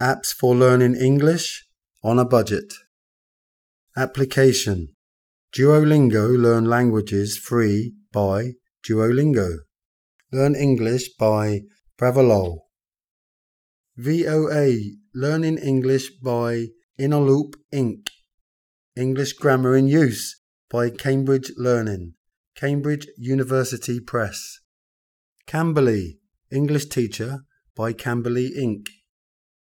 Apps for learning English on a budget. Application Duolingo Learn Languages free by Duolingo. Learn English by Bravolol. VOA Learning English by Innerloop Inc. English Grammar in Use by Cambridge Learning. Cambridge University Press. Cambly English Teacher by Cambly Inc.